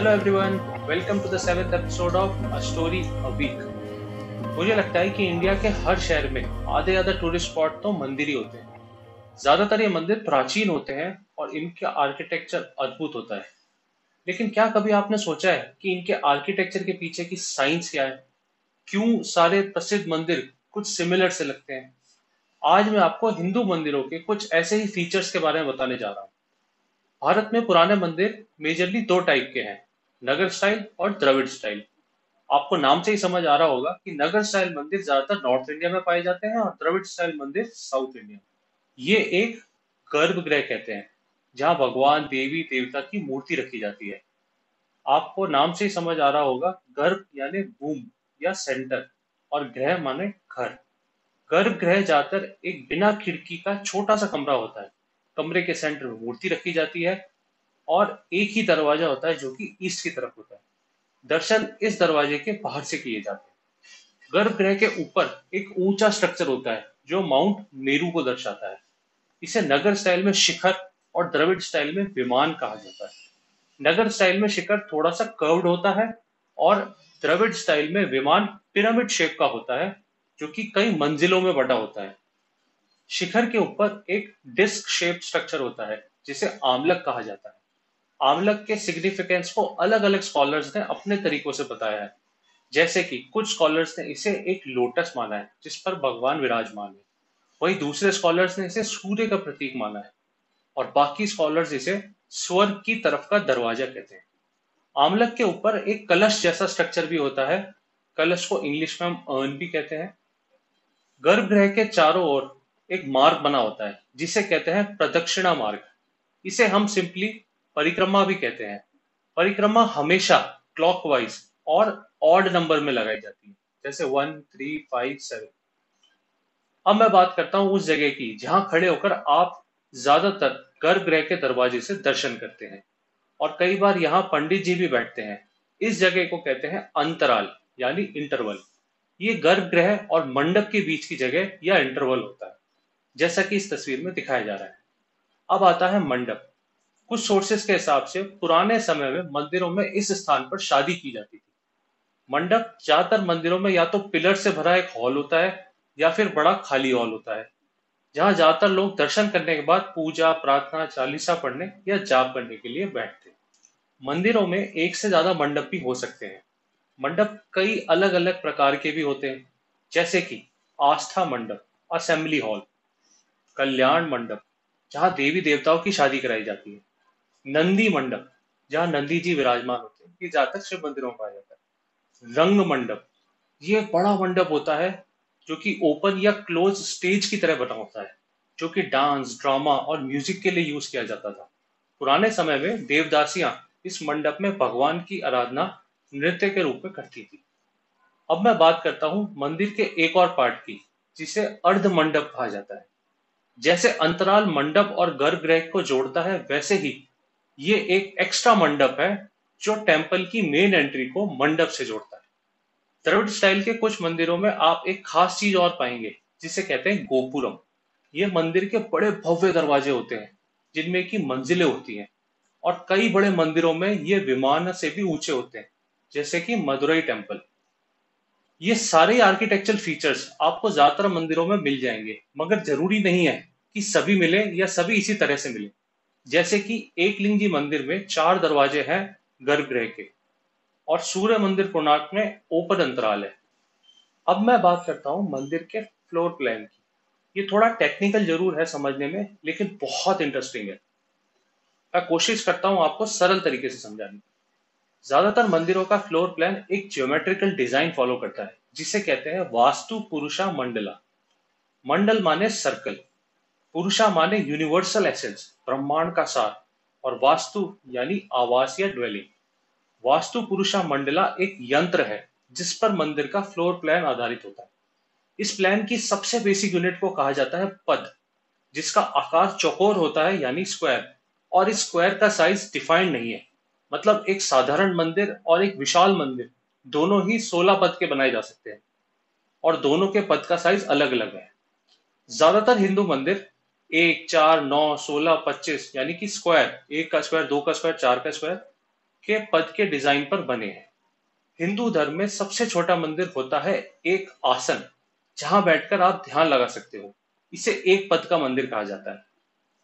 Hello everyone welcome to the seventh episode of a story a week मुझे लगता है कि इंडिया के हर शहर में आधे आधे टूरिस्ट स्पॉट तो मंदिर ही होते हैं। ज़्यादातर ये मंदिर प्राचीन होते हैं और इनका आर्किटेक्चर अद्भुत होता है। लेकिन क्या कभी आपने सोचा है कि इनके आर्किटेक्चर के पीछे की साइंस क्या है? क्यों सारे प्रसिद्ध मंदिर कुछ सिमिलर से लगते हैं? आज मैं आपको हिंदू मंदिरों के कुछ ऐसे ही फीचर्स के बारे में बताने जा रहा हूँ। भारत में पुराने मंदिर मेजरली दो टाइप के हैं। नगर स्टाइल और द्रविड़ स्टाइल। आपको नाम से ही समझ आ रहा होगा कि नगर स्टाइल मंदिर ज़्यादातर नॉर्थ इंडिया में पाए जाते हैं और द्रविड़ स्टाइल मंदिर साउथ इंडिया ये एक गर्भगृह कहते हैं, जहाँ भगवान, देवी, देवता की मूर्ति रखी जाती है। आपको नाम से ही समझ आ रहा होगा, गर्भ यानी भूम या सेंटर और ग्रह माने घर। गर्भगृह जाकर एक बिना खिड़की का छोटा सा कमरा होता है। कमरे के सेंटर में मूर्ति रखी जाती है और एक ही दरवाज़ा होता है जो कि ईस्ट की तरफ़ होता है। दर्शन इस दरवाजे के बाहर से किए जाते हैं। गर्भगृह के ऊपर एक ऊँचा स्ट्रक्चर होता है जो माउंट मेरू को दर्शाता है। इसे नगर स्टाइल में शिखर और द्रविड़ स्टाइल में विमान कहा जाता है। नगर स्टाइल में शिखर थोड़ा सा कर्व्ड होता है और द्रविड़ स्टाइल में विमान पिरामिड शेप का होता है, जो कि कई मंजिलों में बटा होता है। शिखर के ऊपर एक डिस्क शेप स्ट्रक्चर होता है, जिसे आमलक कहा जाता है। आमलक के सिग्निफिकेंस को अलग अलग स्कॉलर्स ने अपने तरीकों से बताया है। जैसे कि कुछ स्कॉलर्स ने इसे एक लोटस माना है, जिस पर भगवान विराजमान है। वही दूसरे स्कॉलर्स ने इसे सूर्य का प्रतीक माना है, और बाकी स्कॉलर्स इसे स्वर्ग की तरफ़ का दरवाज़ा कहते हैं। आमलक के ऊपर एक कलश जैसा स्ट्रक्चर भी होता है। कलश को इंग्लिश में हम अर्न भी कहते हैं। गर्भगृह के चारों ओर एक मार्ग बना होता है, जिसे कहते हैं प्रदक्षिणा मार्ग। इसे हम सिंपली परिक्रमा भी कहते हैं। परिक्रमा हमेशा क्लॉकवाइज और ऑड नंबर में लगाई जाती है। जैसे वन थ्री फाइव सेवन अब मैं बात करता हूँ उस जगह की, जहाँ खड़े होकर आप ज़्यादातर गर्भगृह के दरवाजे से दर्शन करते हैं। और कई बार यहाँ पंडित जी भी बैठते हैं। इस जगह को कहते हैं अंतराल, यानी इंटरवल ये गर्भगृह और मंडप के बीच की जगह या इंटरवल होता है, जैसा कि इस तस्वीर में दिखाया जा रहा है। अब आता है मंडप। कुछ सोर्सेस के हिसाब से पुराने समय में मंदिरों में इस स्थान पर शादी की जाती थी। मंडप ज़्यादातर मंदिरों में या तो पिलर से भरा एक हॉल होता है या फिर बड़ा खाली हॉल होता है, जहाँ ज़्यादातर लोग दर्शन करने के बाद पूजा, प्रार्थना, चालीसा पढ़ने या जाप करने के लिए बैठते। मंदिरों में एक से ज़्यादा मंडप भी हो सकते हैं। मंडप कई अलग अलग प्रकार के भी होते हैं, जैसे कि आस्था मंडप असेंबली हॉल कल्याण मंडप, जहाँ देवी देवताओं की शादी कराई जाती है। नंदी मंडप, जहाँ नंदी जी विराजमान होते हैं। ये जातक शिव मंदिरों में पाया जाता है। रंग मंडप, ये बड़ा मंडप होता है, जो कि ओपन या क्लोज स्टेज की तरह बना होता है, जो कि डांस, ड्रामा और म्यूज़िक के लिए यूज़ किया जाता था। पुराने समय में देवदासियाँ इस मंडप में भगवान की आराधना नृत्य के रूप में करती थी। अब मैं बात करता हूँ मंदिर के एक और पार्ट की, जिसे अर्ध मंडप कहा जाता है। जैसे अंतराल मंडप और गर्भगृह को जोड़ता है, वैसे ही ये एक एक्स्ट्रा मंडप है, जो टेंपल की मेन एंट्री को मंडप से जोड़ता है। द्रविड़ स्टाइल के कुछ मंदिरों में आप एक खास चीज़ और पाएँगे, जिसे कहते हैं गोपुरम। ये मंदिर के बड़े भव्य दरवाजे होते हैं, जिनमें की मंजिलें होती हैं, और कई बड़े मंदिरों में ये विमान से भी ऊँचे होते हैं, जैसे कि मदुरई टेंपल ये सारे आर्किटेक्चरल फीचर्स आपको ज़्यादातर मंदिरों में मिल जाएँगे, मगर ज़रूरी नहीं है कि सभी मिले या सभी इसी तरह से मिले। जैसे कि एक लिंग जी मंदिर में चार दरवाजे हैं गर्भगृह के, और सूर्य मंदिर कोणार्क में ओपन अंतराल है। अब मैं बात करता हूँ मंदिर के फ्लोर प्लान की। ये थोड़ा टेक्निकल ज़रूर है समझने में, लेकिन बहुत इंटरेस्टिंग है। मैं कोशिश करता हूँ आपको सरल तरीके से समझाने की। ज़्यादातर मंदिरों का फ्लोर प्लान एक ज्योमेट्रिकल डिज़ाइन फॉलो करता है, जिसे कहते हैं वास्तु पुरुषा मंडला। मंडल माने सर्कल पुरुषा माने यूनिवर्सल एसेंस ब्रह्मांड का सार, और वास्तु यानी आवास या ड्वेलिंग वास्तु पुरुषा मंडला एक यंत्र है, जिस पर मंदिर का फ्लोर प्लान आधारित होता है। इस प्लान की सबसे बेसिक यूनिट को कहा जाता है पद, जिसका आकार चौकोर होता है यानी स्क्वायर और इस स्क्वायर का साइज़ डिफाइंड नहीं है। मतलब एक साधारण मंदिर और एक विशाल मंदिर, दोनों ही 16 पद के बनाए जा सकते हैं, और दोनों के पद का साइज़ अलग अलग है। ज़्यादातर हिंदू मंदिर एक, चार, नौ, सोलह, पच्चीस, यानी कि स्क्वायर एक का स्क्वायर दो का स्क्वायर चार का स्क्वायर के पद के डिज़ाइन पर बने हैं। हिंदू धर्म में सबसे छोटा मंदिर होता है एक आसन, जहाँ बैठकर आप ध्यान लगा सकते हो। इसे एक पद का मंदिर कहा जाता है।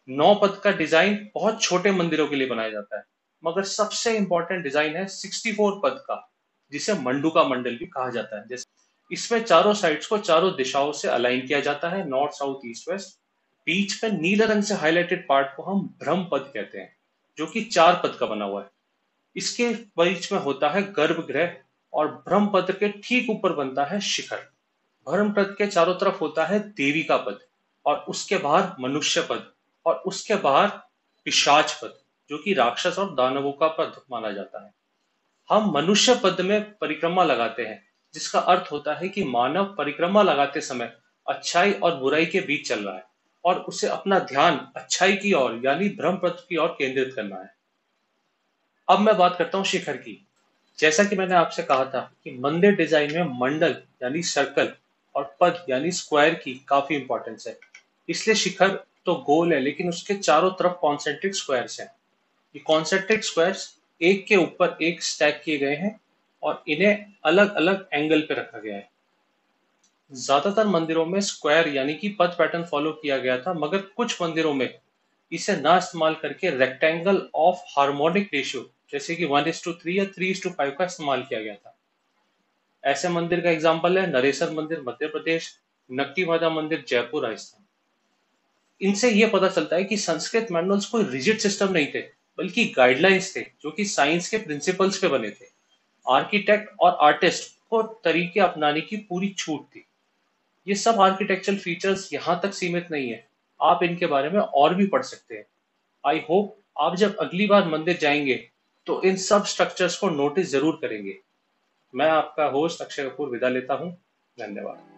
नौ पद का डिज़ाइन बहुत छोटे मंदिरों के लिए बनाया जाता है, मगर सबसे इंपॉर्टेंट डिज़ाइन है 64 पद का, जिसे मंडूका मंडल भी कहा जाता है। जैसे इसमें चारों साइड्स को चारों दिशाओं से अलाइन किया जाता है नॉर्थ साउथ ईस्ट वेस्ट बीच पे नीले रंग से हाईलाइटेड पार्ट को हम ब्रह्म पद कहते हैं, जो कि चार पद का बना हुआ है। इसके बीच में होता है गर्भगृह और ब्रह्म पद के ठीक ऊपर बनता है शिखर। ब्रह्म पद के चारों तरफ़ होता है देवी का पद और उसके बाहर मनुष्य पद और उसके बाहर पिशाच पद, जो कि राक्षस और दानवों का पद माना जाता है। हम मनुष्य पद में परिक्रमा लगाते हैं, जिसका अर्थ होता है कि मानव परिक्रमा लगाते समय अच्छाई और बुराई के बीच चल रहा है। और उसे अपना ध्यान, अच्छाई की ओर, यानी ब्रह्म पद की ओर केंद्रित करना है। अब मैं बात करता हूँ शिखर की। जैसा कि मैंने आपसे कहा था कि मंदिर डिज़ाइन में मंडल, यानी सर्कल, और पद, यानी स्क्वायर की काफ़ी इंपॉर्टेंस है। इसलिए शिखर तो गोल है, लेकिन उसके चारों तरफ़ कॉन्सेंट्रिक स्क्वायर्स हैं। ये कॉन्सेंट्रिक स्क्वायर्स एक के ऊपर एक स्टैक किए गए हैं और इन्हें अलग अलग एंगल पे रखा गया है। ज़्यादातर मंदिरों में स्क्वायर यानी कि पद पैटर्न फॉलो किया गया था, मगर कुछ मंदिरों में इसे ना इस्तेमाल करके रेक्टेंगल ऑफ़ हार्मोनिक रेशियो जैसे कि वन इज़ टू थ्री या थ्री इज़ टू फाइव का इस्तेमाल किया गया था। ऐसे मंदिर का एग्ज़ाम्पल है, नरेसर मंदिर, मध्य प्रदेश नक्की माता मंदिर, जयपुर, राजस्थान। इनसे यह पता चलता है कि संस्कृत मैनुअल्स कोई रिजिड सिस्टम नहीं थे, बल्कि गाइडलाइंस थे, जो कि साइंस के प्रिंसिपल्स पे बने थे। आर्किटेक्ट और आर्टिस्ट को तरीके अपनाने की पूरी छूट थी। ये सब आर्किटेक्चरल फीचर्स यहाँ तक सीमित नहीं है। आप इनके बारे में और भी पढ़ सकते हैं। आई होप आप जब अगली बार मंदिर जाएँगे तो इन सब स्ट्रक्चर्स को नोटिस ज़रूर करेंगे। मैं आपका होस्ट अक्षय कपूर विदा लेता हूँ। धन्यवाद।